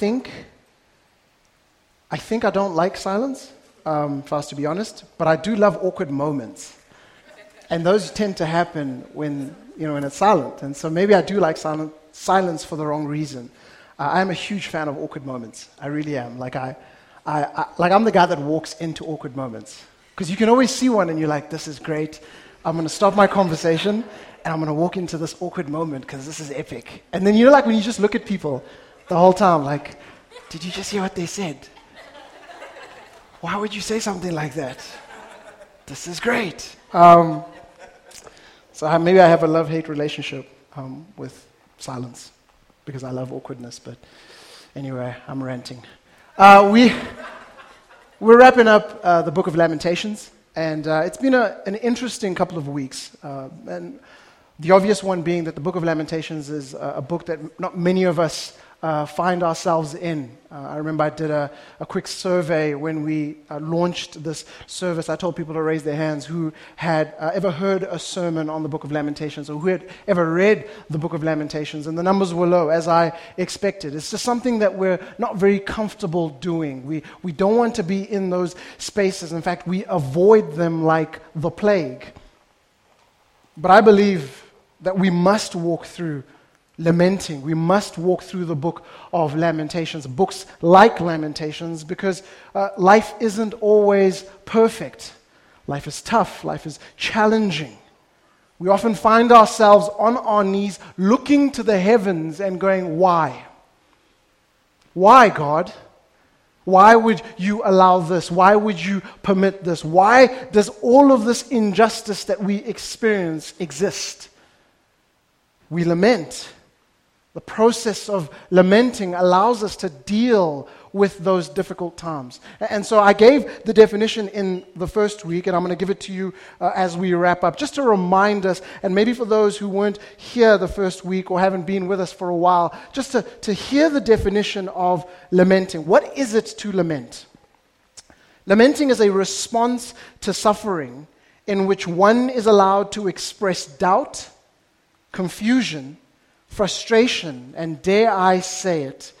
think, I think I don't like silence, um, for us to be honest, but I do love awkward moments. And those tend to happen when, you know, when it's silent. And so maybe I do like silent, silence for the wrong reason. Uh, I am a huge fan of awkward moments. I really am. Like, I, I, I like I'm the guy that walks into awkward moments. Because you can always see one and you're like, this is great. I'm going to stop my conversation and I'm going to walk into this awkward moment because this is epic. And then you know, like when you just look at people the whole time, like, did you just hear what they said? Why would you say something like that? This is great. Um, so I, maybe I have a love hate relationship um, with silence because I love awkwardness. But anyway, I'm ranting. Uh, we, we're wrapping up uh, the book of Lamentations, and uh, it's been a, an interesting couple of weeks. Uh, and the obvious one being that the book of Lamentations is a book that not many of us uh, find ourselves in. Uh, I remember I did a, a quick survey when we uh, launched this service. I told people to raise their hands who had uh, ever heard a sermon on the book of Lamentations or who had ever read the book of Lamentations, and the numbers were low, as I expected. It's just something that we're not very comfortable doing. We, we don't want to be in those spaces. In fact, we avoid them like the plague. But I believe that we must walk through lamenting. We must walk through the book of Lamentations, books like Lamentations, because uh, life isn't always perfect. Life is tough, life is challenging. We often find ourselves on our knees looking to the heavens and going, Why? Why, God? Why would you allow this? Why would you permit this? Why does all of this injustice that we experience exist? We lament. The process of lamenting allows us to deal with those difficult times. And so I gave the definition in the first week, and I'm going to give it to you uh, as we wrap up, just to remind us, and maybe for those who weren't here the first week or haven't been with us for a while, just to, to hear the definition of lamenting. What is it to lament? Lamenting is a response to suffering in which one is allowed to express doubt, confusion, frustration, and dare I say it,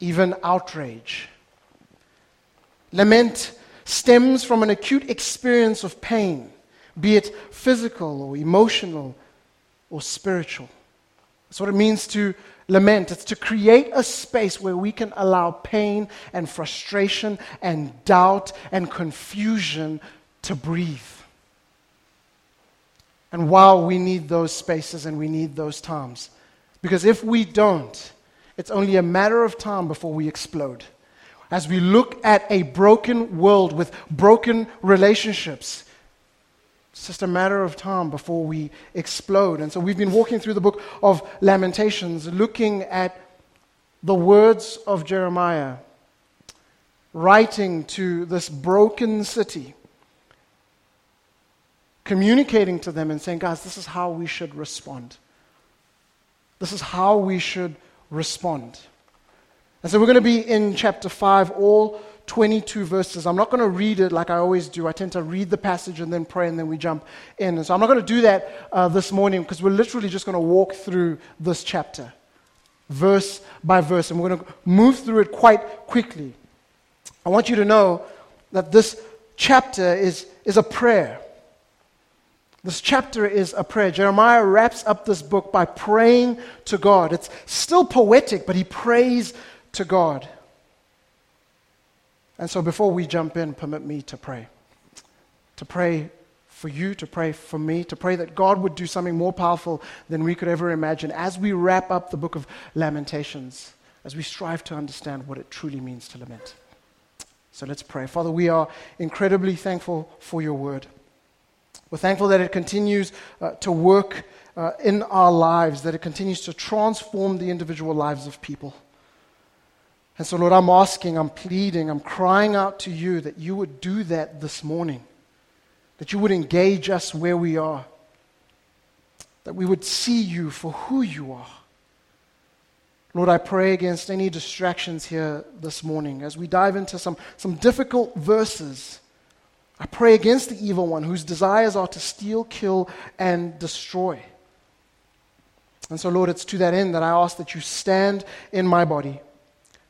even outrage. Lament stems from an acute experience of pain, be it physical or emotional or spiritual. That's what it means to lament. It's to create a space where we can allow pain and frustration and doubt and confusion to breathe. And while we need those spaces and we need those times, because if we don't, it's only a matter of time before we explode. As we look at a broken world with broken relationships, it's just a matter of time before we explode. And so we've been walking through the book of Lamentations, looking at the words of Jeremiah, writing to this broken city, communicating to them and saying, guys, this is how we should respond. This is how we should respond. And so we're going to be in chapter 5, all 22 verses. I'm not going to read it like I always do. I tend to read the passage and then pray and then we jump in. And so I'm not going to do that uh, this morning because we're literally just going to walk through this chapter, verse by verse. And we're going to move through it quite quickly. I want you to know that this chapter is, is a prayer. This chapter is a prayer. Jeremiah wraps up this book by praying to God. It's still poetic, but he prays to God. And so before we jump in, permit me to pray. To pray for you, to pray for me, to pray that God would do something more powerful than we could ever imagine as we wrap up the book of Lamentations, as we strive to understand what it truly means to lament. So let's pray. Father, we are incredibly thankful for your word. We're thankful that it continues uh, to work uh, in our lives, that it continues to transform the individual lives of people. And so, Lord, I'm asking, I'm pleading, I'm crying out to you that you would do that this morning, that you would engage us where we are, that we would see you for who you are. Lord, I pray against any distractions here this morning as we dive into some, some difficult verses I pray against the evil one whose desires are to steal, kill, and destroy. And so, Lord, it's to that end that I ask that you stand in my body,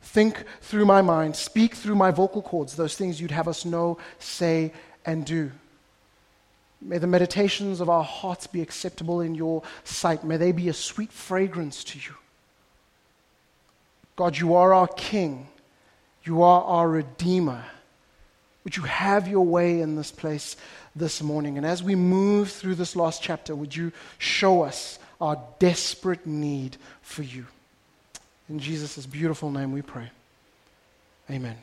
think through my mind, speak through my vocal cords, those things you'd have us know, say, and do. May the meditations of our hearts be acceptable in your sight. May they be a sweet fragrance to you. God, you are our King. You are our Redeemer. Would you have your way in this place this morning? And as we move through this last chapter, would you show us our desperate need for you? In Jesus' beautiful name we pray. Amen.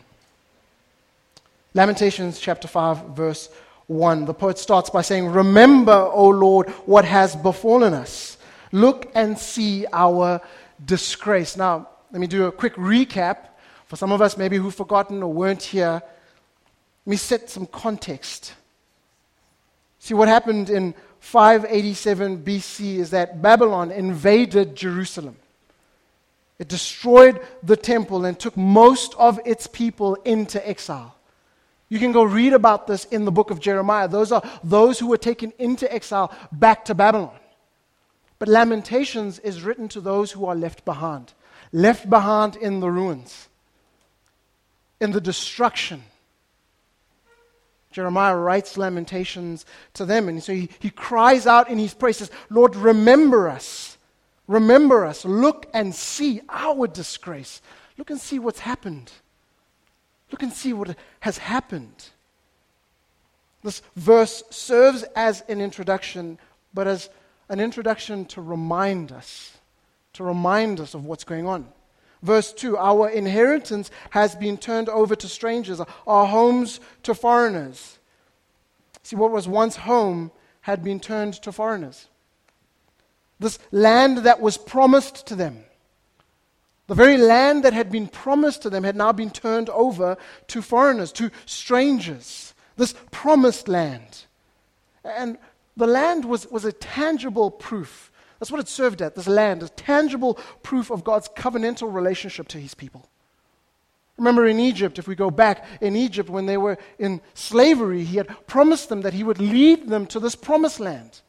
Lamentations chapter 5, verse 1. The poet starts by saying, Remember, O Lord, what has befallen us. Look and see our disgrace. Now, let me do a quick recap. For some of us, maybe who've forgotten or weren't here, let me set some context. See, what happened in 587 BC is that Babylon invaded Jerusalem. It destroyed the temple and took most of its people into exile. You can go read about this in the book of Jeremiah. Those are those who were taken into exile back to Babylon. But Lamentations is written to those who are left behind, left behind in the ruins, in the destruction. Jeremiah writes Lamentations to them, and so he, he cries out in his praises, Lord, remember us. Remember us. Look and see our disgrace. Look and see what's happened. Look and see what has happened. This verse serves as an introduction, but as an introduction to remind us, to remind us of what's going on. Verse 2 Our inheritance has been turned over to strangers, our homes to foreigners. See, what was once home had been turned to foreigners. This land that was promised to them the very land that had been promised to them had now been turned over to foreigners, to strangers. This promised land. And the land was, was a tangible proof. That's what it served at, this land, a tangible proof of God's covenantal relationship to his people. Remember in Egypt, if we go back in Egypt when they were in slavery, he had promised them that he would lead them to this promised land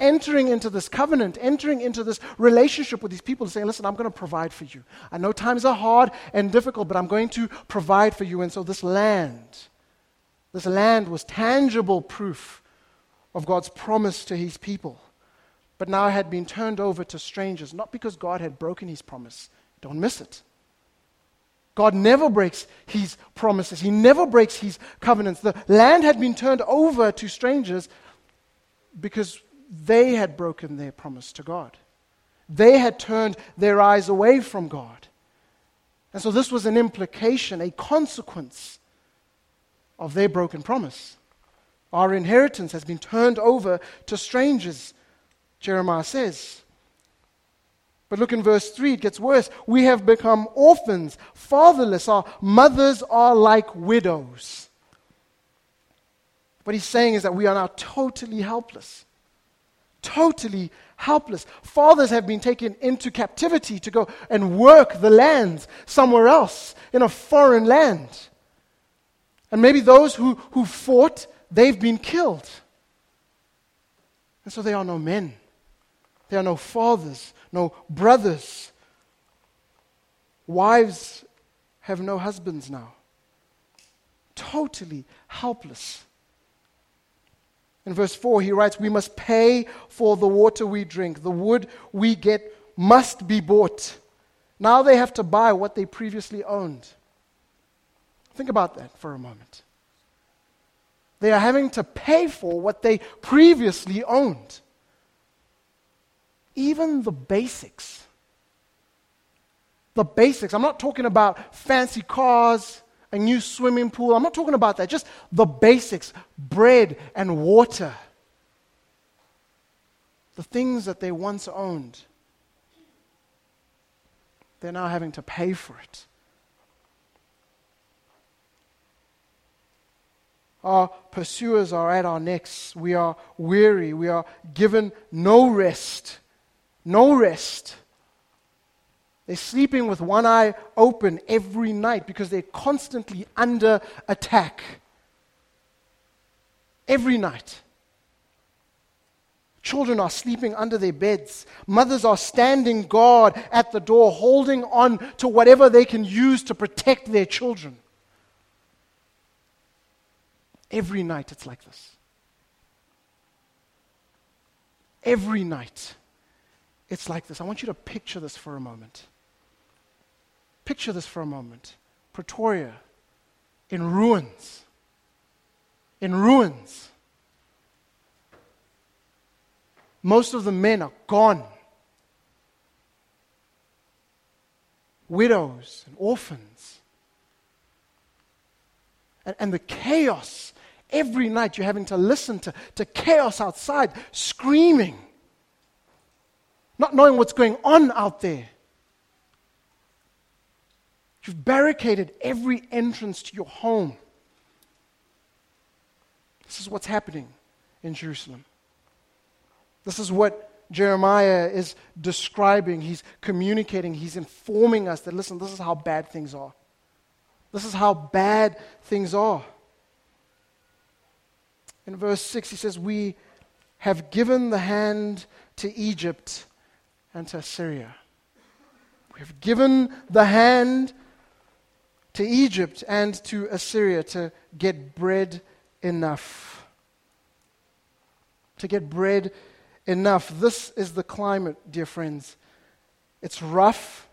entering into this covenant, entering into this relationship with these people, saying, Listen, I'm going to provide for you. I know times are hard and difficult, but I'm going to provide for you. And so this land, this land was tangible proof of God's promise to his people. But now had been turned over to strangers, not because God had broken his promise. Don't miss it. God never breaks his promises. He never breaks his covenants. The land had been turned over to strangers because they had broken their promise to God. They had turned their eyes away from God. And so this was an implication, a consequence of their broken promise. Our inheritance has been turned over to strangers, Jeremiah says. But look in verse 3, it gets worse. We have become orphans, fatherless. Our mothers are like widows. What he's saying is that we are now totally helpless totally helpless. Fathers have been taken into captivity to go and work the land somewhere else in a foreign land. And maybe those who, who fought, they've been killed. And so they are no men. They are no fathers, no brothers. Wives have no husbands now. Totally helpless. In verse 4, he writes, We must pay for the water we drink. The wood we get must be bought. Now they have to buy what they previously owned. Think about that for a moment. They are having to pay for what they previously owned. Even the basics. The basics. I'm not talking about fancy cars a new swimming pool. I'm not talking about that, just the basics bread and water. The things that they once owned, they're now having to pay for it. Our pursuers are at our necks. We are weary. We are given no rest. No rest. They're sleeping with one eye open every night because they're constantly under attack. Every night. Children are sleeping under their beds. Mothers are standing guard at the door, holding on to whatever they can use to protect their children. Every night it's like this. Every night it's like this. I want you to picture this for a moment. Picture this for a moment. Pretoria in ruins. In ruins. Most of the men are gone. Widows and orphans. And, and the chaos. Every night you're having to listen to, to chaos outside, screaming, not knowing what's going on out there. You've barricaded every entrance to your home. This is what's happening in Jerusalem. This is what Jeremiah is describing. He's communicating, he's informing us that, listen, this is how bad things are. This is how bad things are. In verse 6, he says, We have given the hand to Egypt and to Assyria. We have given the hand to Egypt and to Assyria to get bread enough. To get bread enough. This is the climate, dear friends. It's rough,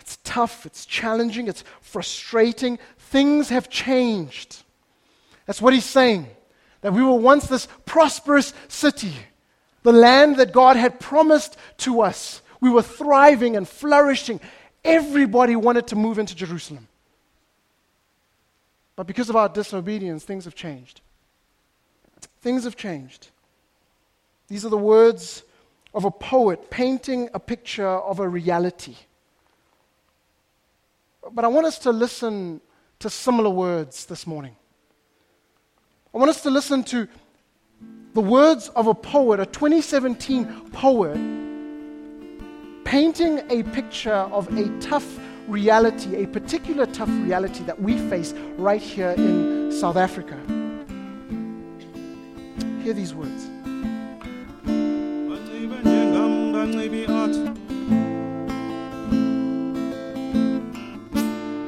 it's tough, it's challenging, it's frustrating. Things have changed. That's what he's saying. That we were once this prosperous city, the land that God had promised to us. We were thriving and flourishing. Everybody wanted to move into Jerusalem. But because of our disobedience, things have changed. Things have changed. These are the words of a poet painting a picture of a reality. But I want us to listen to similar words this morning. I want us to listen to the words of a poet, a 2017 poet, painting a picture of a tough reality, a particular tough reality that we face right here in South Africa. Hear these words.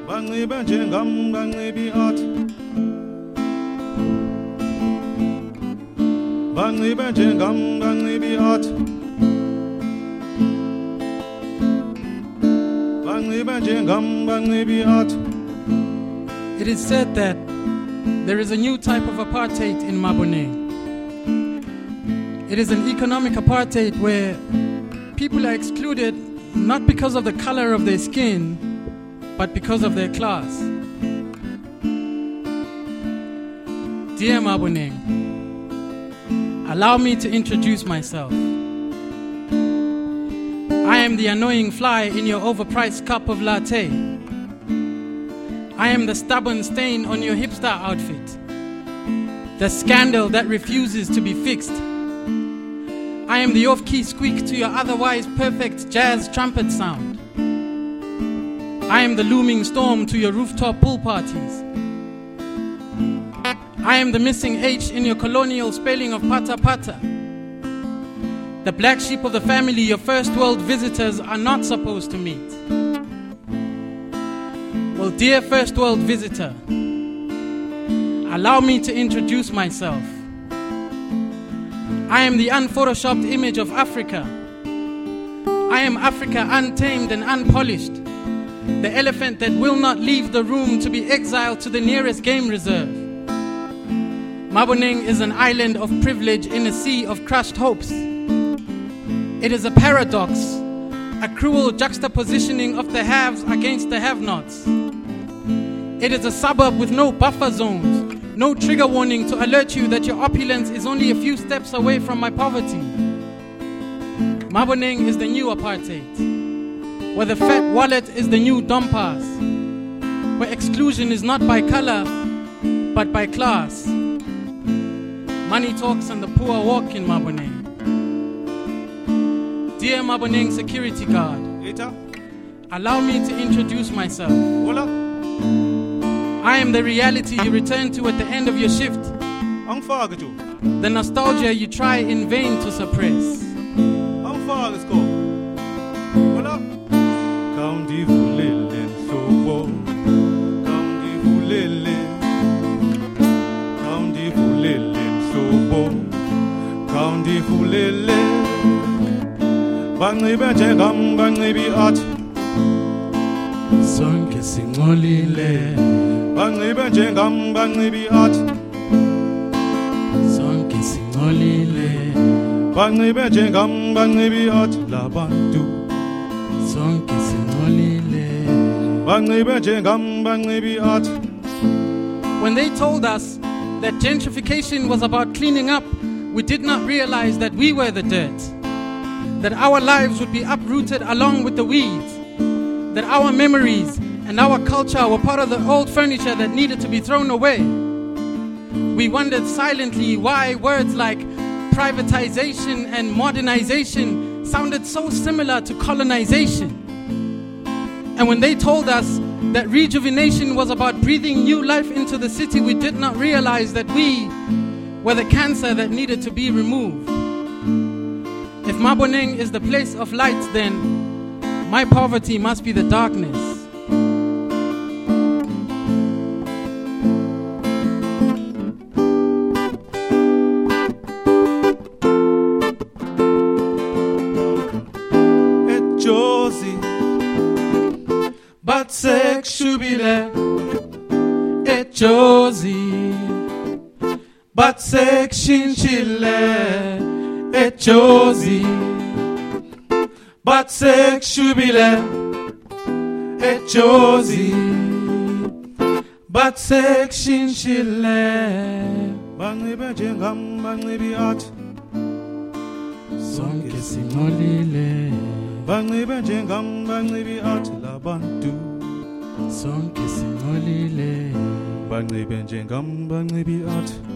banxibe njengam banxibi athi athi banxibe njengam banxibi athi It is said that there is a new type of apartheid in Maboneng. It is an economic apartheid where people are excluded not because of the color of their skin, but because of their class. Dear Maboneng, allow me to introduce myself. I am the annoying fly in your overpriced cup of latte. I am the stubborn stain on your hipster outfit. The scandal that refuses to be fixed. I am the off key squeak to your otherwise perfect jazz trumpet sound. I am the looming storm to your rooftop pool parties. I am the missing H in your colonial spelling of pata pata. The black sheep of the family your first world visitors are not supposed to meet. Well, dear first world visitor, allow me to introduce myself. I am the unphotoshopped image of Africa. I am Africa untamed and unpolished the elephant that will not leave the room to be exiled to the nearest game reserve. Maboneng is an island of privilege in a sea of crushed hopes. It is a paradox, a cruel juxtapositioning of the haves against the have nots. It is a suburb with no buffer zones, no trigger warning to alert you that your opulence is only a few steps away from my poverty. Maboneng is the new apartheid where the fat wallet is the new pass, where exclusion is not by color, but by class. Money talks and the poor walk in Maboneng. Dear Maboneng security guard, allow me to introduce myself. I am the reality you return to at the end of your shift. the nostalgia you try in vain to suppress. How Sobo. County Fulele. Banxibe njengam banxibi athi Sonke singcolile, banxibe njengam banxibi athi sonke singcolile, banxibe njengam banxibi athi labantu sonke singcolile. banxibe njengam banxibi athi When they told us that gentrification was about cleaning up, we did not realize that we were the dirt. That our lives would be uprooted along with the weeds. That our memories and our culture were part of the old furniture that needed to be thrown away. We wondered silently why words like privatization and modernization sounded so similar to colonization. And when they told us that rejuvenation was about breathing new life into the city, we did not realize that we were the cancer that needed to be removed. If Maboneng is the place of light, then my poverty must be the darkness. But sekshinchile ejozi But sekshubile ejozi But sekshinchile banxibe njengam banxibi athi Sonke singolile banxibe njengam banxibi athi labantu Sonke singolile banxibe njengam banxibi athi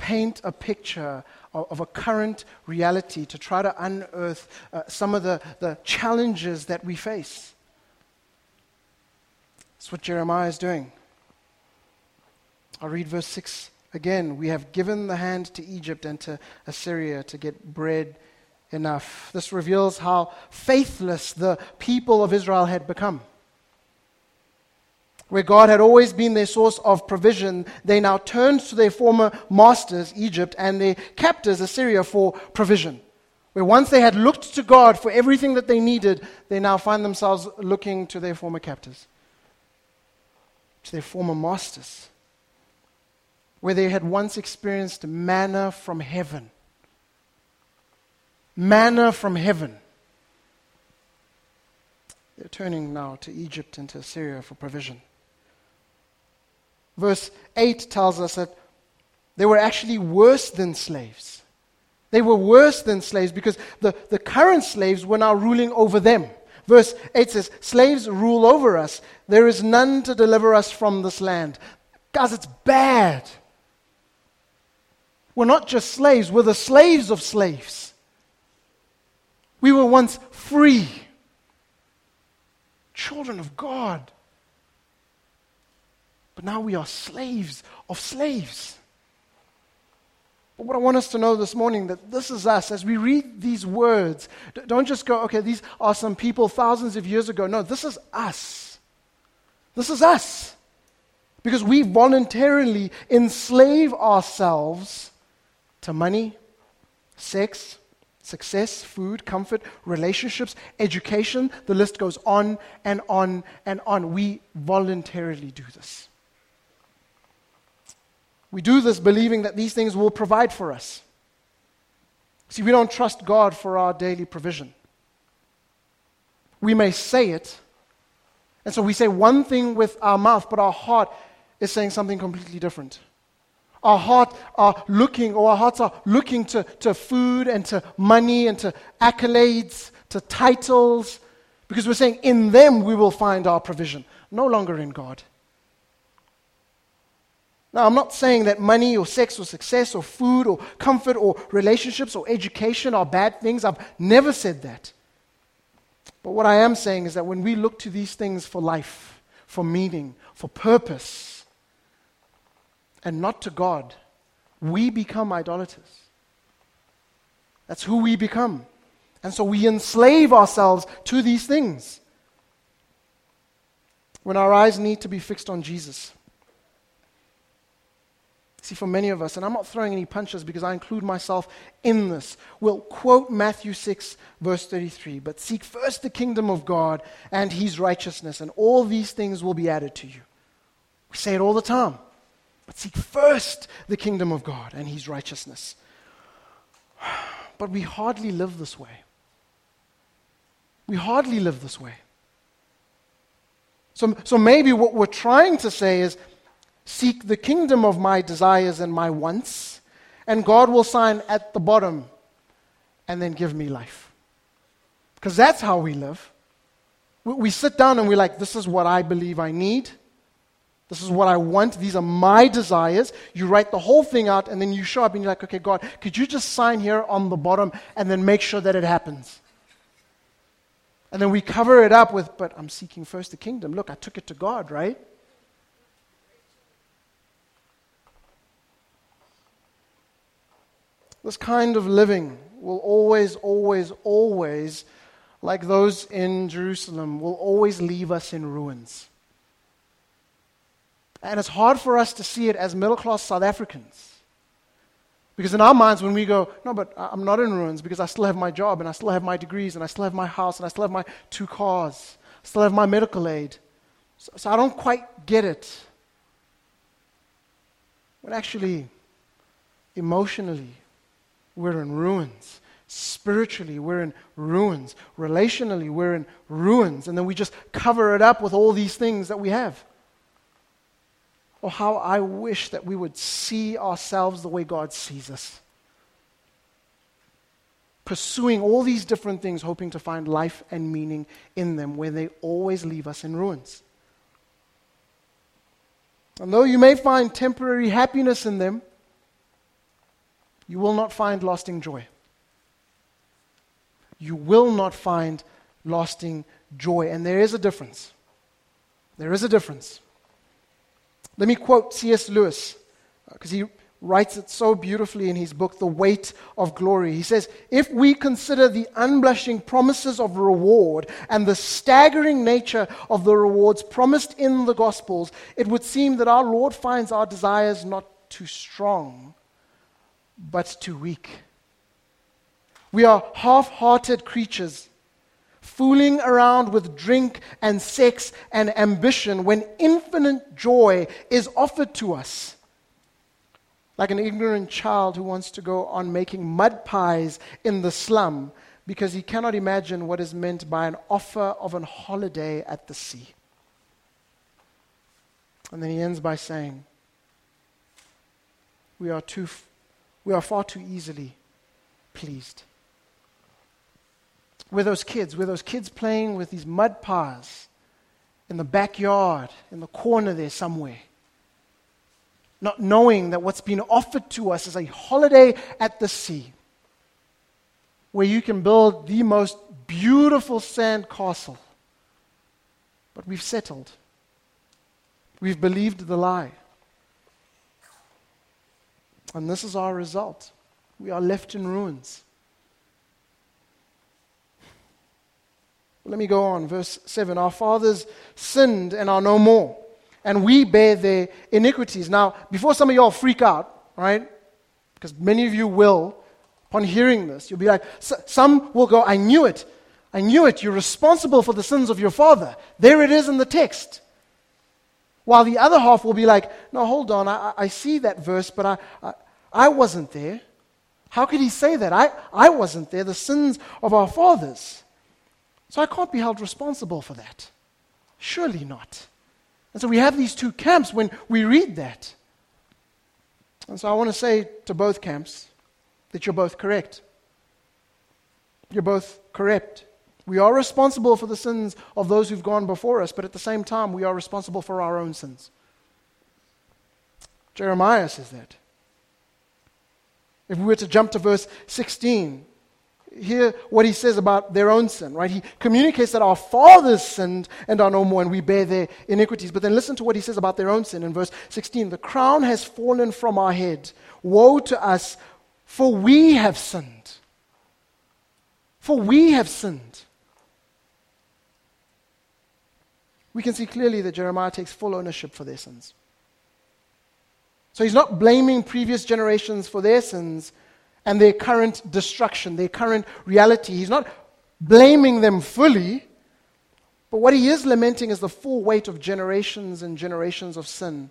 paint a picture of, of a current reality, to try to unearth uh, some of the, the challenges that we face. That's what Jeremiah is doing. I'll read verse 6 again. We have given the hand to Egypt and to Assyria to get bread enough. This reveals how faithless the people of Israel had become where God had always been their source of provision, they now turned to their former masters, Egypt, and their captors, Assyria, for provision. Where once they had looked to God for everything that they needed, they now find themselves looking to their former captors, to their former masters. Where they had once experienced manna from heaven. Manna from heaven. They're turning now to Egypt and to Assyria for provision. Verse 8 tells us that they were actually worse than slaves. They were worse than slaves because the, the current slaves were now ruling over them. Verse 8 says, Slaves rule over us. There is none to deliver us from this land. Guys, it's bad. We're not just slaves, we're the slaves of slaves. We were once free, children of God. But now we are slaves of slaves. But what I want us to know this morning that this is us as we read these words. Don't just go, okay, these are some people thousands of years ago. No, this is us. This is us. Because we voluntarily enslave ourselves to money, sex, success, food, comfort, relationships, education. The list goes on and on and on. We voluntarily do this. We do this believing that these things will provide for us. See, we don't trust God for our daily provision. We may say it, and so we say one thing with our mouth, but our heart is saying something completely different. Our heart are looking, or our hearts are looking to, to food and to money and to accolades, to titles, Because we're saying in them we will find our provision, no longer in God. Now, I'm not saying that money or sex or success or food or comfort or relationships or education are bad things. I've never said that. But what I am saying is that when we look to these things for life, for meaning, for purpose, and not to God, we become idolaters. That's who we become. And so we enslave ourselves to these things. When our eyes need to be fixed on Jesus. See, for many of us, and I'm not throwing any punches because I include myself in this, we'll quote Matthew 6, verse 33 But seek first the kingdom of God and his righteousness, and all these things will be added to you. We say it all the time. But seek first the kingdom of God and his righteousness. But we hardly live this way. We hardly live this way. So, so maybe what we're trying to say is Seek the kingdom of my desires and my wants, and God will sign at the bottom and then give me life. Because that's how we live. We, sit down and we're like, this is what I believe I need. This is what I want. These are my desires. You write the whole thing out, and then you show up and you're like, okay, God, could you just sign here on the bottom and then make sure that it happens? And then we cover it up with, but I'm seeking first the kingdom. Look, I took it to God, right? This kind of living will always, always, always, like those in Jerusalem, will always leave us in ruins. And it's hard for us to see it as middle class South Africans. Because in our minds, when we go, no, but I'm not in ruins because I still have my job and I still have my degrees and I still have my house and I still have my two cars, I still have my medical aid. So, so I don't quite get it. But actually, emotionally, we're in ruins. Spiritually, we're in ruins. Relationally, we're in ruins. And then we just cover it up with all these things that we have. Oh, how I wish that we would see ourselves the way God sees us. Pursuing all these different things, hoping to find life and meaning in them, where they always leave us in ruins. And though you may find temporary happiness in them, you will not find lasting joy. You will not find lasting joy. And there is a difference. There is a difference. Let me quote C.S. Lewis, because uh, he writes it so beautifully in his book, The Weight of Glory. He says, If we consider the unblushing promises of reward and the staggering nature of the rewards promised in the Gospels, it would seem that our Lord finds our desires not too strong, but too weak. We are half hearted creatures, fooling around with drink and sex and ambition when infinite joy is offered to us. Like an ignorant child who wants to go on making mud pies in the slum because he cannot imagine what is meant by an offer of an holiday at the sea. And then he ends by saying, We are too we are far too easily pleased. We're those kids, we're those kids playing with these mud pies in the backyard, in the corner there somewhere. Not knowing that what's been offered to us is a holiday at the sea where you can build the most beautiful sand castle. But we've settled. We've believed the lie. And this is our result. We are left in ruins. Let me go on. Verse 7 Our fathers sinned and are no more, and we bear their iniquities. Now, before some of y'all freak out, right? Because many of you will, upon hearing this, you'll be like, some will go, I knew it. I knew it. You're responsible for the sins of your father. There it is in the text. While the other half will be like, no, hold on, I, I see that verse, but I, I, I wasn't there. How could he say that? I, I wasn't there. The sins of our fathers. So I can't be held responsible for that. Surely not. And so we have these two camps when we read that. And so I want to say to both camps that you're both correct. You're both correct. We are responsible for the sins of those who've gone before us, but at the same time, we are responsible for our own sins. Jeremiah says that. If we were to jump to verse 16, hear what he says about their own sin, right? He communicates that our fathers sinned and are no more, and we bear their iniquities. But then listen to what he says about their own sin in verse 16. The crown has fallen from our head. Woe to us, for we have sinned. For we have sinned. We can see clearly that Jeremiah takes full ownership for their sins. So he's not blaming previous generations for their sins and their current destruction, their current reality. He's not blaming them fully, but what he is lamenting is the full weight of generations and generations of sin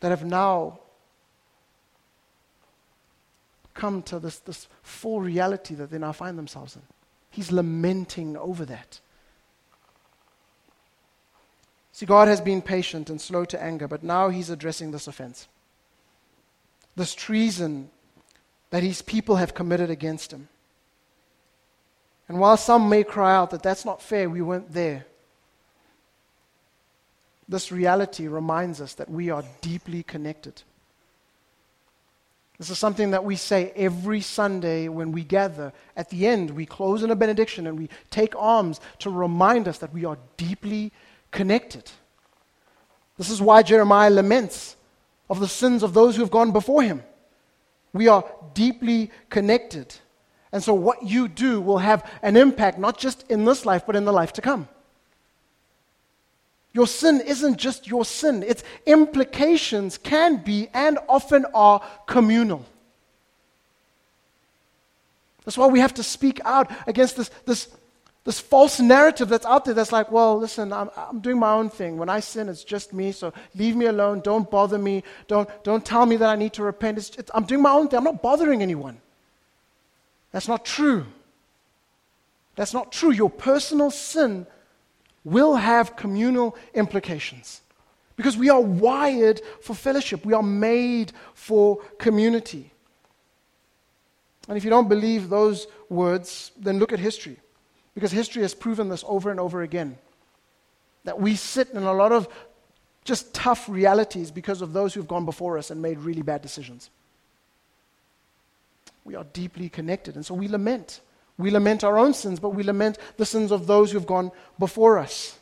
that have now come to this, this full reality that they now find themselves in. He's lamenting over that. See, God has been patient and slow to anger, but now he's addressing this offense. This treason that his people have committed against him. And while some may cry out that that's not fair, we weren't there, this reality reminds us that we are deeply connected. This is something that we say every Sunday when we gather. At the end, we close in a benediction and we take alms to remind us that we are deeply connected. This is why Jeremiah laments of the sins of those who have gone before him. We are deeply connected. And so, what you do will have an impact not just in this life, but in the life to come. Your sin isn't just your sin, its implications can be and often are communal. That's why we have to speak out against this, this this false narrative that's out there that's like, well, listen, I'm, I'm doing my own thing. When I sin, it's just me, so leave me alone. Don't bother me. Don't, don't tell me that I need to repent. It's, it's, I'm doing my own thing. I'm not bothering anyone. That's not true. That's not true. Your personal sin will have communal implications because we are wired for fellowship, we are made for community. And if you don't believe those words, then look at history. Because history has proven this over and over again. That we sit in a lot of just tough realities because of those who've gone before us and made really bad decisions. We are deeply connected, and so we lament. We lament our own sins, but we lament the sins of those who've gone before us.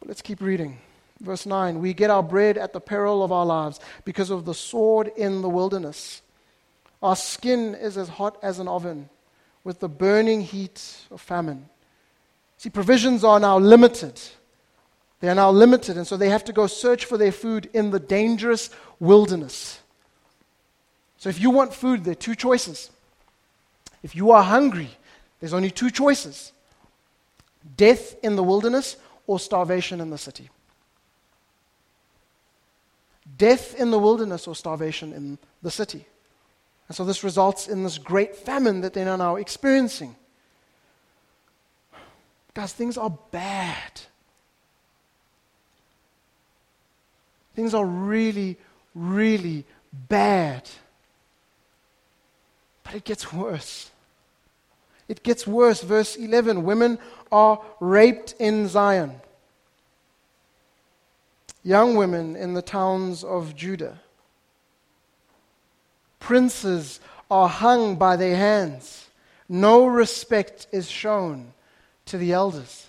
But let's keep reading. Verse 9 We get our bread at the peril of our lives because of the sword in the wilderness. Our skin is as hot as an oven with the burning heat of famine. See, provisions are now limited. They are now limited, and so they have to go search for their food in the dangerous wilderness. So, if you want food, there are two choices. If you are hungry, there's only two choices death in the wilderness or starvation in the city. Death in the wilderness or starvation in the city. And so this results in this great famine that they are now experiencing. Guys, things are bad. Things are really, really bad. But it gets worse. It gets worse. Verse 11 Women are raped in Zion, young women in the towns of Judah. Princes are hung by their hands. No respect is shown to the elders.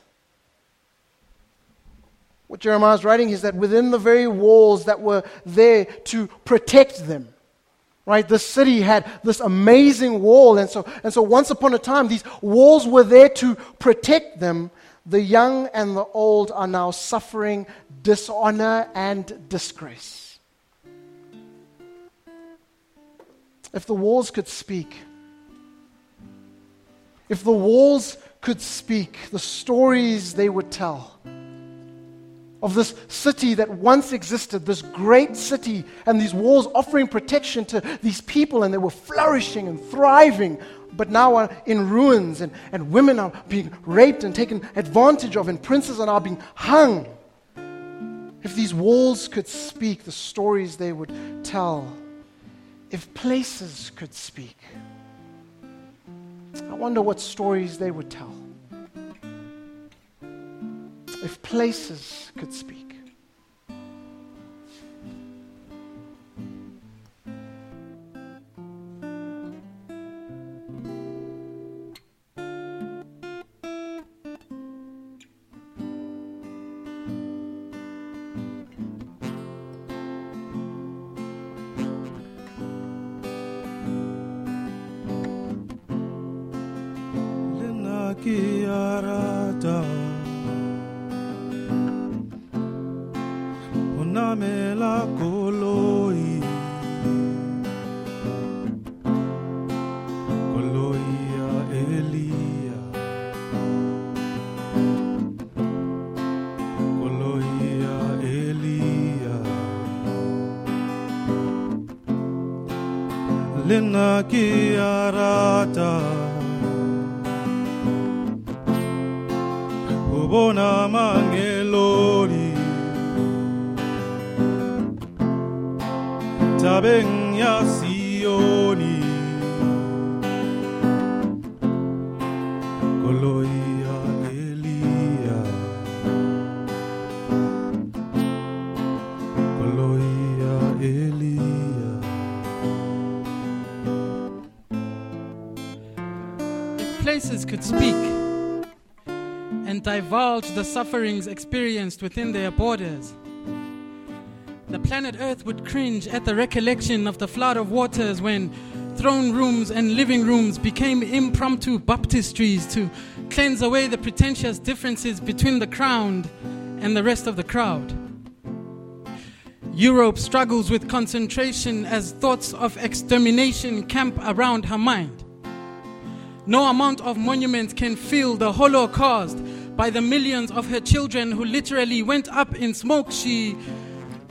What Jeremiah is writing is that within the very walls that were there to protect them, right? The city had this amazing wall. And so, and so once upon a time, these walls were there to protect them. The young and the old are now suffering dishonor and disgrace. If the walls could speak, if the walls could speak, the stories they would tell of this city that once existed, this great city, and these walls offering protection to these people, and they were flourishing and thriving, but now are in ruins, and, and women are being raped and taken advantage of, and princes are now being hung. If these walls could speak, the stories they would tell if places could speak, I wonder what stories they would tell. If places could speak. Arata Unamela koloi Koloi ya Elia Koloi ya Elia Lena ki arata ubona mangelori tabeng divulge the sufferings experienced within their borders, the planet Earth would cringe at the recollection of the flood of waters when throne rooms and living rooms became impromptu baptistries to cleanse away the pretentious differences between the crowned and the rest of the crowd. Europe struggles with concentration as thoughts of extermination camp around her mind. No amount of monuments can fill the hollow caused by the millions of her children who literally went up in smoke. She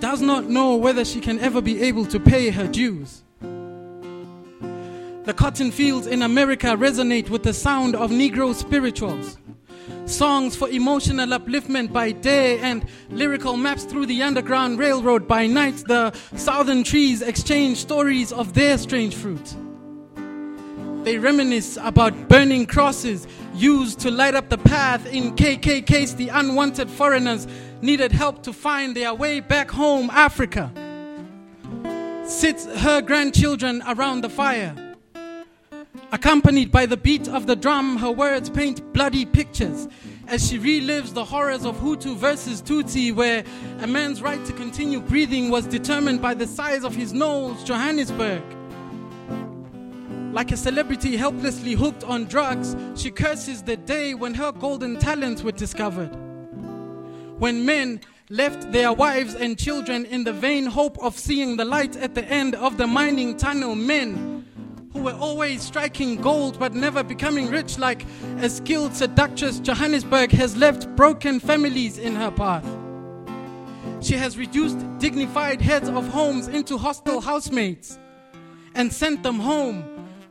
does not know whether she can ever be able to pay her dues. The cotton fields in America resonate with the sound of Negro spirituals. Songs for emotional upliftment by day and lyrical maps through the Underground Railroad by night. The southern trees exchange stories of their strange fruit. They reminisce about burning crosses used to light up the path in KKK's the unwanted foreigners needed help to find their way back home, Africa. Sits her grandchildren around the fire. Accompanied by the beat of the drum, her words paint bloody pictures as she relives the horrors of Hutu versus Tutsi, where a man's right to continue breathing was determined by the size of his nose, Johannesburg. Like a celebrity helplessly hooked on drugs, she curses the day when her golden talents were discovered. When men left their wives and children in the vain hope of seeing the light at the end of the mining tunnel, men who were always striking gold but never becoming rich, like a skilled seductress, Johannesburg has left broken families in her path. She has reduced dignified heads of homes into hostile housemates and sent them home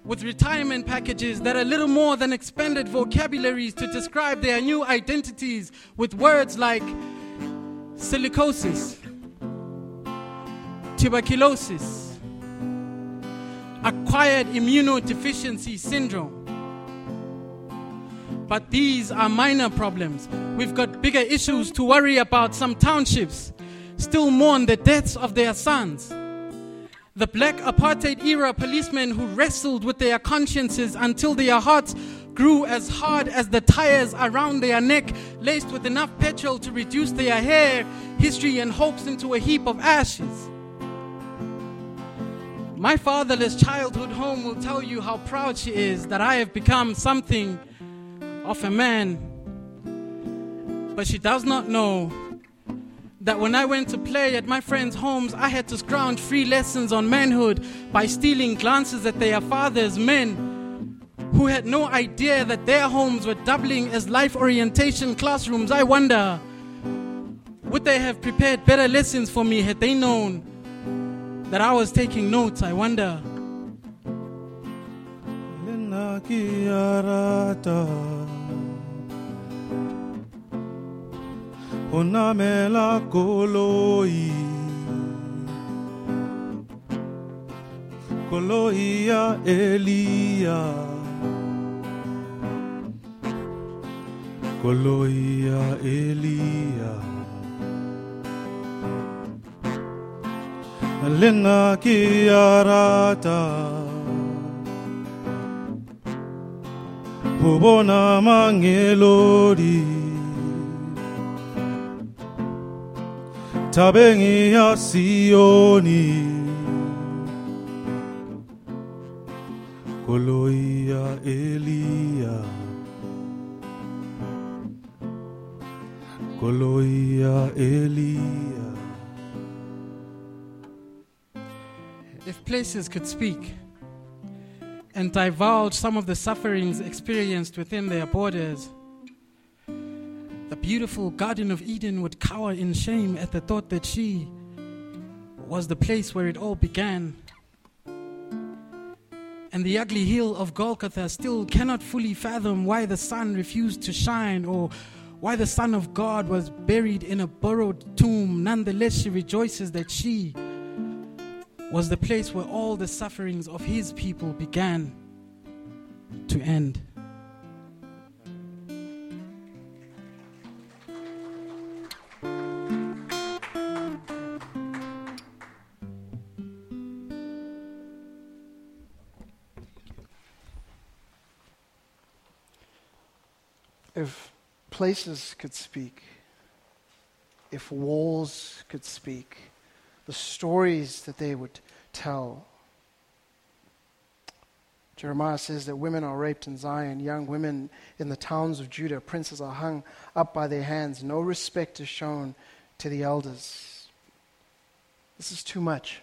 with retirement packages that are little more than expanded vocabularies to describe their new identities with words like silicosis, tuberculosis, acquired immunodeficiency syndrome. But these are minor problems. We've got bigger issues to worry about. Some townships still mourn the deaths of their sons. The black apartheid era policemen who wrestled with their consciences until their hearts grew as hard as the tires around their neck, laced with enough petrol to reduce their hair, history, and hopes into a heap of ashes. My fatherless childhood home will tell you how proud she is that I have become something of a man. But she does not know that when I went to play at my friends' homes, I had to scrounge free lessons on manhood by stealing glances at their fathers, men who had no idea that their homes were doubling as life orientation classrooms. I wonder, would they have prepared better lessons for me had they known that I was taking notes? I wonder. Onamela koloi Koloi ya Elia koloi ya Elia Lenga ki arata Ubona Koloi ya Elia Koloi ya Elia If places could speak and divulge some of the sufferings experienced within their borders, the beautiful Garden of Eden would cower in shame at the thought that she was the place where it all began. And the ugly hill of Golgotha still cannot fully fathom why the sun refused to shine or why the Son of God was buried in a borrowed tomb. Nonetheless, she rejoices that she was the place where all the sufferings of his people began to end. Places could speak, if walls could speak, the stories that they would tell. Jeremiah says that women are raped in Zion, young women in the towns of Judah, princes are hung up by their hands, no respect is shown to the elders. This is too much.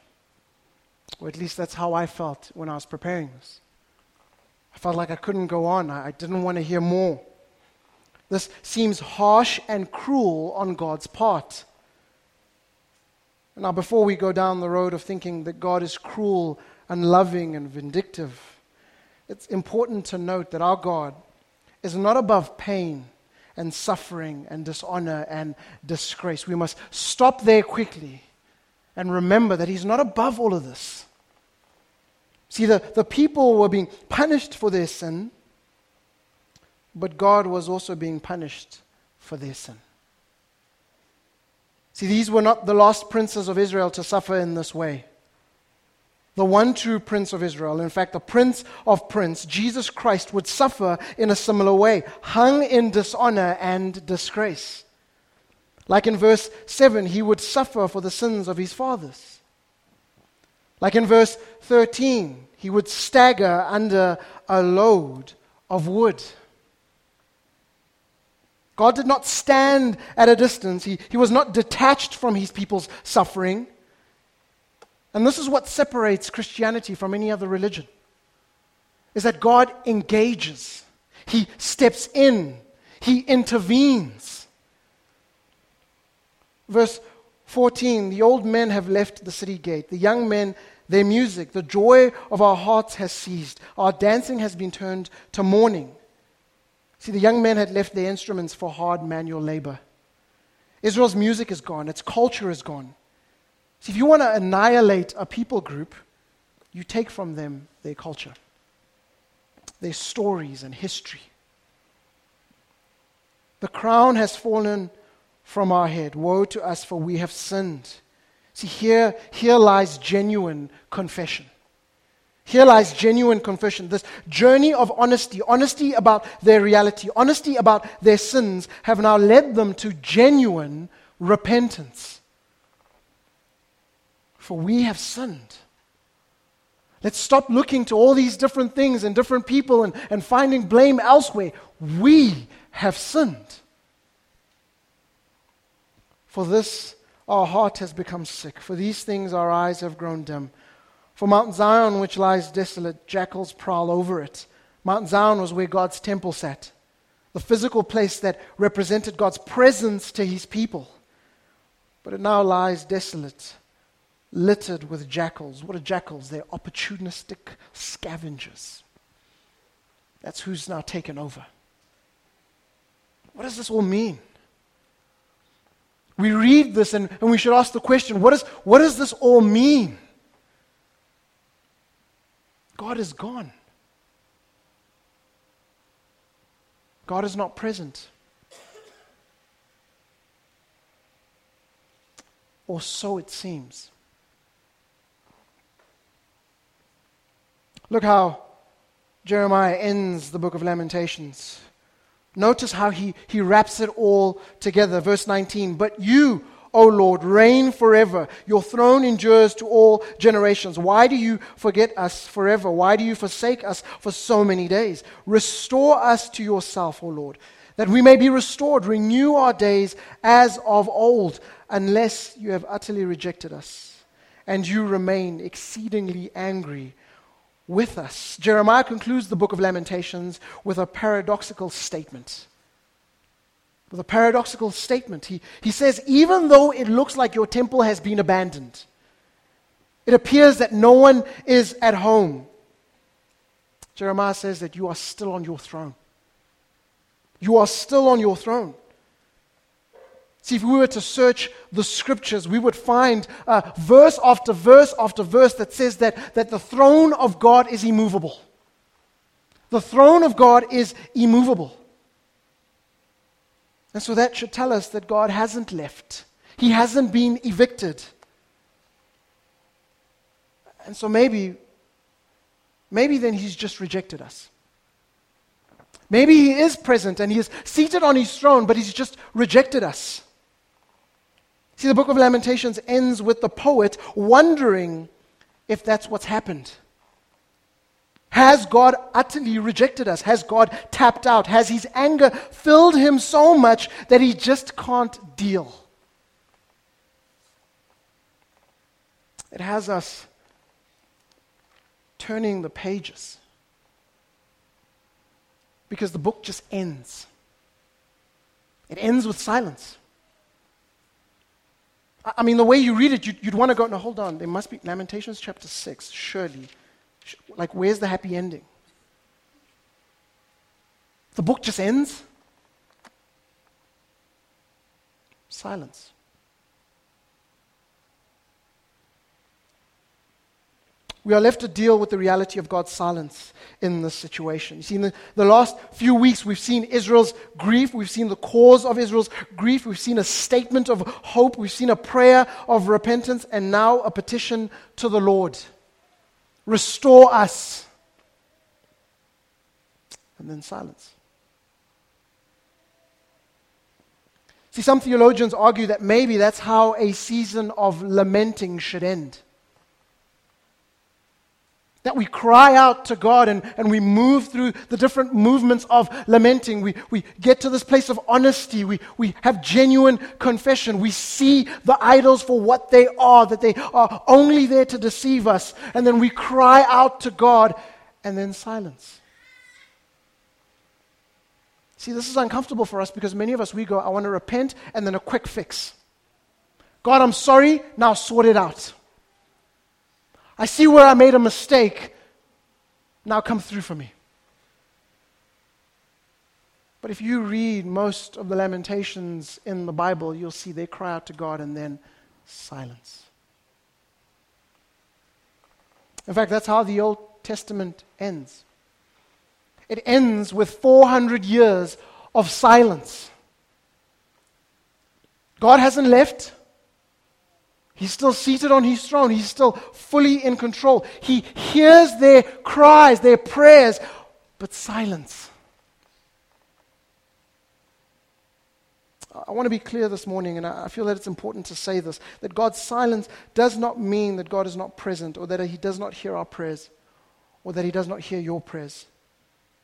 Or at least that's how I felt when I was preparing this. I felt like I couldn't go on, I didn't want to hear more. This seems harsh and cruel on God's part. Now, before we go down the road of thinking that God is cruel and loving and vindictive, it's important to note that our God is not above pain and suffering and dishonor and disgrace. We must stop there quickly and remember that He's not above all of this. See, the, the people were being punished for their sin, but God was also being punished for their sin. See, these were not the last princes of Israel to suffer in this way. The one true prince of Israel, in fact, the prince of prince, Jesus Christ, would suffer in a similar way, hung in dishonor and disgrace. Like in verse 7, he would suffer for the sins of his fathers. Like in verse 13, he would stagger under a load of wood. God did not stand at a distance. He, he was not detached from his people's suffering. And this is what separates Christianity from any other religion. Is that God engages. He steps in. He intervenes. Verse 14 The old men have left the city gate. The young men, their music, the joy of our hearts has ceased. Our dancing has been turned to mourning. See, the young men had left their instruments for hard manual labor. Israel's music is gone, its culture is gone. See, if you want to annihilate a people group, you take from them their culture, their stories and history. The crown has fallen from our head. Woe to us, for we have sinned. See, here, here lies genuine confession. Here lies genuine confession. This journey of honesty, honesty about their reality, honesty about their sins, have now led them to genuine repentance. For we have sinned. Let's stop looking to all these different things and different people and, and finding blame elsewhere. We have sinned. For this, our heart has become sick. For these things, our eyes have grown dim. For Mount Zion, which lies desolate, jackals prowl over it. Mount Zion was where God's temple sat, the physical place that represented God's presence to his people. But it now lies desolate, littered with jackals. What are jackals? They're opportunistic scavengers. That's who's now taken over. What does this all mean? We read this and, and we should ask the question what, is, what does this all mean? God is gone. God is not present. Or so it seems. Look how Jeremiah ends the book of Lamentations. Notice how he, he wraps it all together. Verse 19 But you, O Lord, reign forever. Your throne endures to all generations. Why do you forget us forever? Why do you forsake us for so many days? Restore us to yourself, O Lord, that we may be restored. Renew our days as of old, unless you have utterly rejected us and you remain exceedingly angry with us. Jeremiah concludes the book of Lamentations with a paradoxical statement. With a paradoxical statement. He, he says, Even though it looks like your temple has been abandoned, it appears that no one is at home. Jeremiah says that you are still on your throne. You are still on your throne. See, if we were to search the scriptures, we would find uh, verse after verse after verse that says that, that the throne of God is immovable. The throne of God is immovable. And so that should tell us that God hasn't left, He hasn't been evicted. And so maybe, maybe then He's just rejected us. Maybe He is present and He is seated on His throne, but He's just rejected us. See, the book of Lamentations ends with the poet wondering if that's what's happened. Has God utterly rejected us? Has God tapped out? Has his anger filled him so much that he just can't deal? It has us turning the pages because the book just ends. It ends with silence. I mean, the way you read it, you'd, you'd want to go, no, hold on. There must be Lamentations chapter 6, surely. Like, where's the happy ending? The book just ends. Silence. We are left to deal with the reality of God's silence in this situation. You see, in the, the, last few weeks, we've seen Israel's grief. We've seen the cause of Israel's grief. We've seen a statement of hope. We've seen a prayer of repentance, and now a petition to the Lord Restore us. And then silence. See, some theologians argue that maybe that's how a season of lamenting should end. That we cry out to God and, and we move through the different movements of lamenting. We, we get to this place of honesty. We, we have genuine confession. We see the idols for what they are, that they are only there to deceive us. And then we cry out to God and then silence. See, this is uncomfortable for us because many of us, we go, I want to repent and then a quick fix. God, I'm sorry, now sort it out. I see where I made a mistake. Now come through for me. But if you read most of the Lamentations in the Bible, you'll see they cry out to God and then silence. In fact, that's how the Old Testament ends. It ends with 400 years of silence. God hasn't left. He's still seated on his throne. He's still fully in control. He hears their cries, their prayers, but silence. I want to be clear this morning, and I feel that it's important to say this that God's silence does not mean that God is not present or that He does not hear our prayers or that He does not hear your prayers.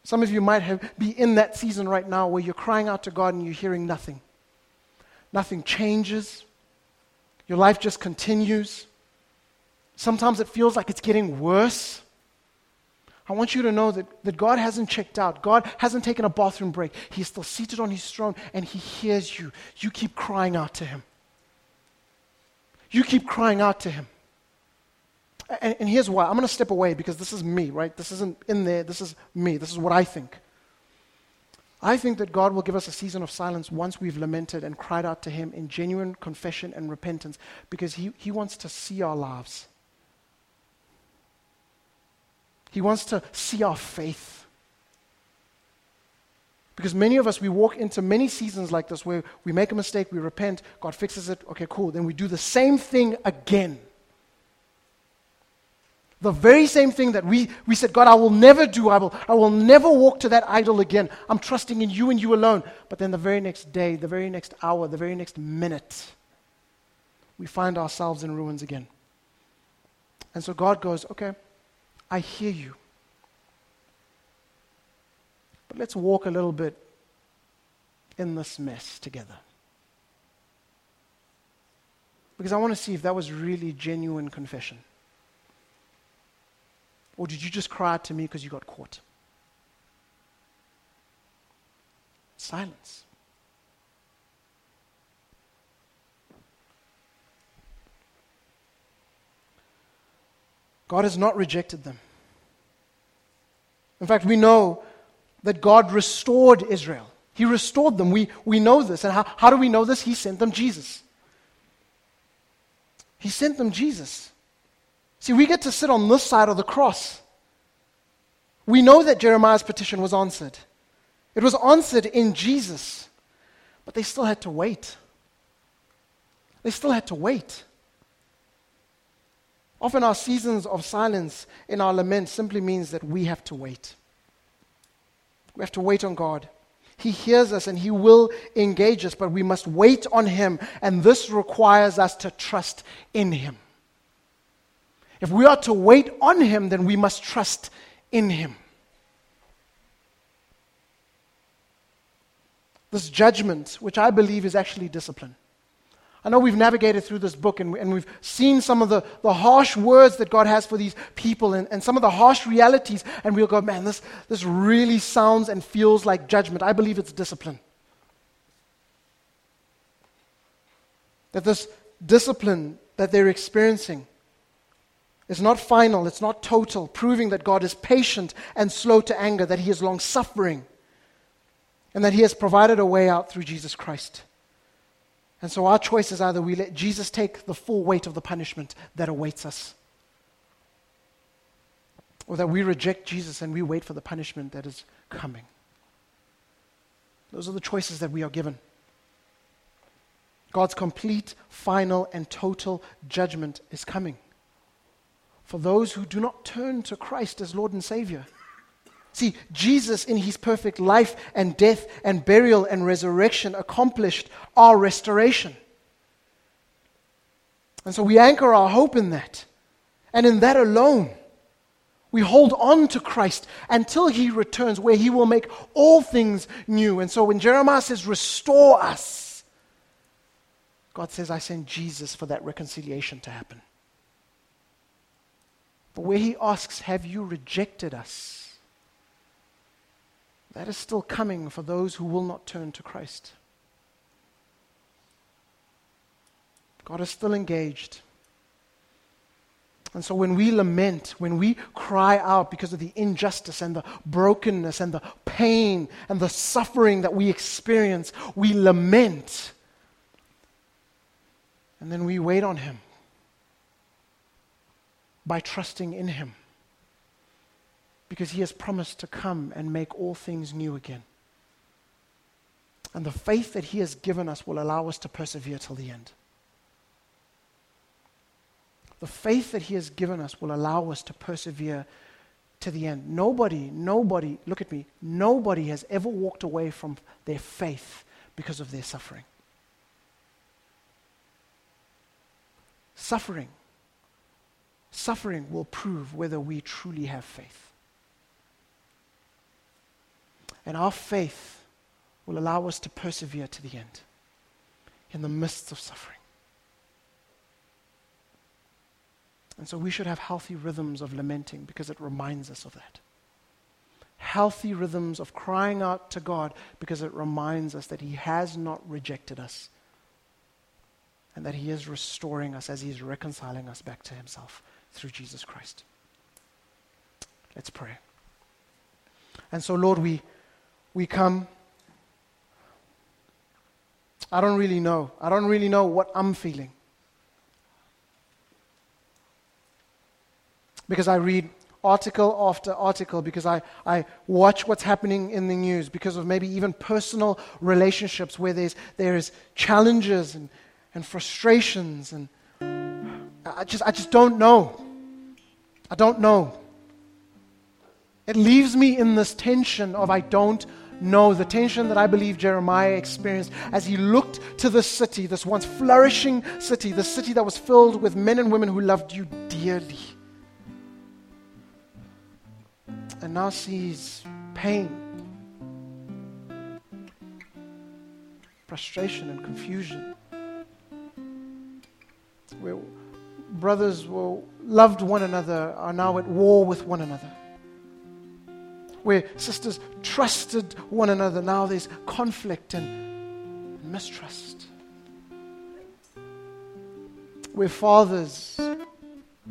Some of you might have, be in that season right now where you're crying out to God and you're hearing nothing. Nothing changes, your life just continues. Sometimes it feels like it's getting worse. I want you to know that, that God hasn't checked out. God hasn't taken a bathroom break. He's still seated on his throne and he hears you. You keep crying out to him. You keep crying out to him. And, and here's why I'm going to step away because this is me, right? This isn't in there. This is me. This is what I think. I think that God will give us a season of silence once we've lamented and cried out to Him in genuine confession and repentance because He, he wants to see our lives. He wants to see our faith. Because many of us, we walk into many seasons like this where we make a mistake, we repent, God fixes it, okay, cool. Then we do the same thing again. The very same thing that we, we said, God, I will never do. I will, I will never walk to that idol again. I'm trusting in you and you alone. But then the very next day, the very next hour, the very next minute, we find ourselves in ruins again. And so God goes, okay, I hear you. But let's walk a little bit in this mess together. Because I want to see if that was really genuine confession. Or did you just cry out to me because you got caught? Silence. God has not rejected them. In fact, we know that God restored Israel. He restored them. We, we know this. And how, how do we know this? He sent them Jesus. He sent them Jesus. See, we get to sit on this side of the cross. We know that Jeremiah's petition was answered. It was answered in Jesus. But they still had to wait. They still had to wait. Often our seasons of silence in our lament simply means that we have to wait. We have to wait on God. He hears us and He will engage us, but we must wait on Him, and this requires us to trust in Him. If we are to wait on Him, then we must trust in Him. This judgment, which I believe is actually discipline. I know we've navigated through this book and, and we've seen some of the, the harsh words that God has for these people and, and some of the harsh realities, and we'll go, man, this, this really sounds and feels like judgment. I believe it's discipline. That this discipline that they're experiencing is not final, it's not total, proving that God is patient and slow to anger, that He is long suffering, and that He has provided a way out through Jesus Christ. And so our choice is either we let Jesus take the full weight of the punishment that awaits us, or that we reject Jesus and we wait for the punishment that is coming. Those are the choices that we are given. God's complete, final, and total judgment is coming for those who do not turn to Christ as Lord and Savior. See, Jesus, in his perfect life and death and burial and resurrection, accomplished our restoration. And so we anchor our hope in that. And in that alone, we hold on to Christ until he returns, where he will make all things new. And so when Jeremiah says, Restore us, God says, I send Jesus for that reconciliation to happen. But where he asks, Have you rejected us? That is still coming for those who will not turn to Christ. God is still engaged. And so when we lament, when we cry out because of the injustice and the brokenness and the pain and the suffering that we experience, we lament. And then we wait on Him by trusting in Him because he has promised to come and make all things new again. And the faith that he has given us will allow us to persevere till the end. The faith that he has given us will allow us to persevere to the end. Nobody, nobody, look at me, nobody has ever walked away from their faith because of their suffering. Suffering. Suffering will prove whether we truly have faith. And our faith will allow us to persevere to the end in the midst of suffering. And so we should have healthy rhythms of lamenting because it reminds us of that. Healthy rhythms of crying out to God because it reminds us that He has not rejected us and that He is restoring us as He is reconciling us back to Himself through Jesus Christ. Let's pray. And so, Lord, we we come. I don't really know. I don't really know what I'm feeling. Because I read article after article because I, I watch what's happening in the news, because of maybe even personal relationships where there's, there's challenges and, and frustrations. And I just, I just don't know. I don't know. It leaves me in this tension of I don't know, the tension that I believe Jeremiah experienced as he looked to this city, this once flourishing city, the city that was filled with men and women who loved you dearly. And now sees pain, frustration, and confusion. Where brothers who loved one another are now at war with one another where sisters trusted one another. Now there's conflict and mistrust. Where fathers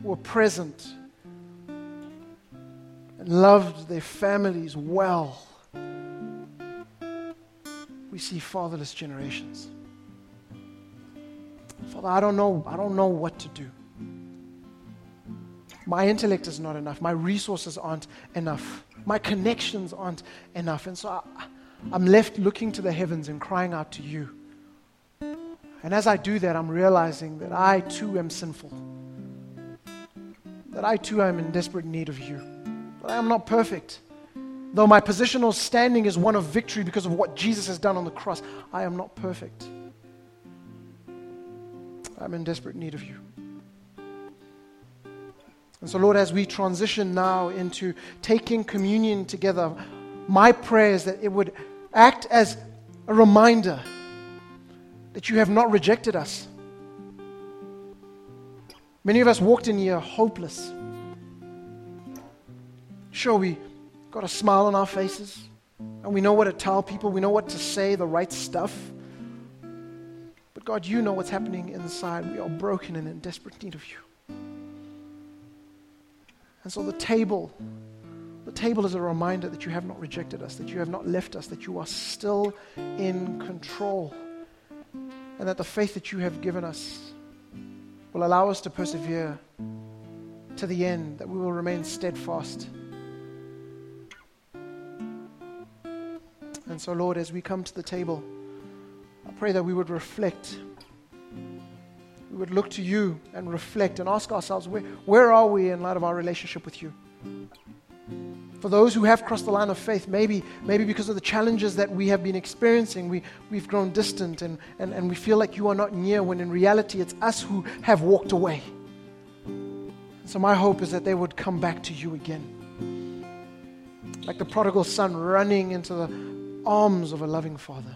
were present and loved their families well, we see fatherless generations. Father, I don't know, I don't know what to do. My intellect is not enough. My resources aren't enough my connections aren't enough. And so I, I'm left looking to the heavens and crying out to you. And as I do that, I'm realizing that I too am sinful. That I too am in desperate need of you. That I am not perfect. Though my positional standing is one of victory because of what Jesus has done on the cross, I am not perfect. I'm in desperate need of you. And so, Lord, as we transition now into taking communion together, my prayer is that it would act as a reminder that you have not rejected us. Many of us walked in here hopeless. Sure, we got a smile on our faces, and we know what to tell people, we know what to say, the right stuff. But God, you know what's happening inside. We are broken and in desperate need of you. And so the table, the table is a reminder that you have not rejected us, that you have not left us, that you are still in control. And that the faith that you have given us will allow us to persevere to the end, that we will remain steadfast. And so, Lord, as we come to the table, I pray that we would reflect would look to you and reflect and ask ourselves, where, where are we in light of our relationship with you? For those who have crossed the line of faith, maybe, maybe because of the challenges that we have been experiencing, we, we've grown distant and, and, and we feel like you are not near when in reality it's us who have walked away. So, my hope is that they would come back to you again. Like the prodigal son running into the arms of a loving father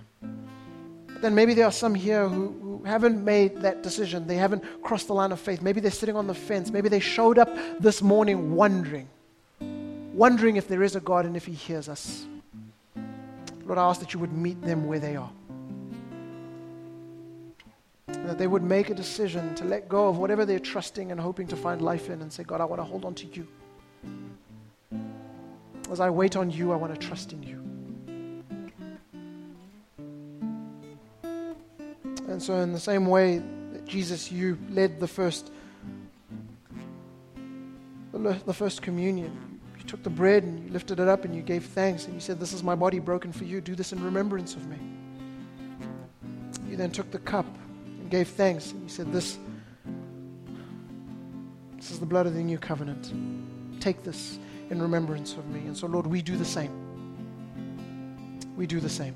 then maybe there are some here who, who haven't made that decision. They haven't crossed the line of faith. Maybe they're sitting on the fence. Maybe they showed up this morning wondering, wondering if there is a God and if He hears us. Lord, I ask that you would meet them where they are. That they would make a decision to let go of whatever they're trusting and hoping to find life in and say, God, I want to hold on to you. As I wait on you, I want to trust in you. And so, in the same way that Jesus, you led the first, the first communion, you took the bread and you lifted it up and you gave thanks and you said, "This is my body broken for you. Do this in remembrance of me." You then took the cup and gave thanks and you said, "This, this is the blood of the new covenant. Take this in remembrance of me." And so, Lord, we do the same. We do the same.